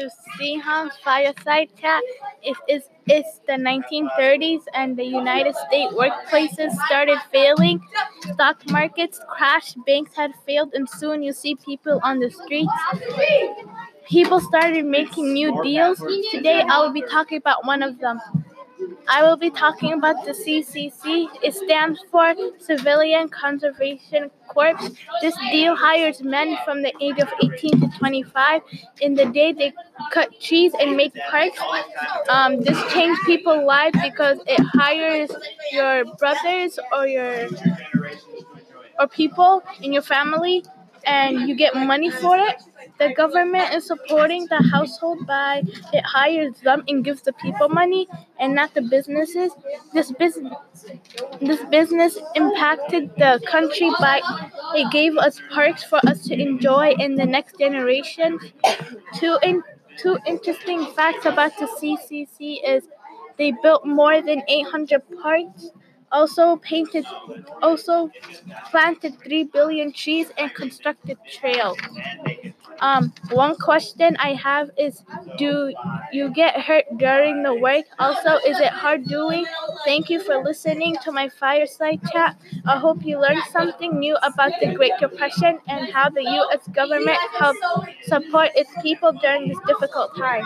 to Sihan's Fireside Chat. It is it's the 1930s and the United States workplaces started failing. Stock markets crashed, banks had failed, and soon you see people on the streets. People started making new deals. Today I will be talking about one of them. I will be talking about the CCC. It stands for Civilian Conservation Corps. This deal hires men from the age of 18 to 25. In the day, they cut trees and make parks. Um, this changed people's lives because it hires your brothers or your or people in your family, and you get money for it. The government is supporting the household by it hires them and gives the people money and not the businesses. This business this business impacted the country by it gave us parks for us to enjoy in the next generation. Two in, two interesting facts about the CCC is they built more than 800 parks also painted also planted 3 billion trees and constructed trails um, one question I have is Do you get hurt during the work? Also, is it hard doing? Thank you for listening to my fireside chat. I hope you learned something new about the Great Depression and how the U.S. government helped support its people during this difficult time.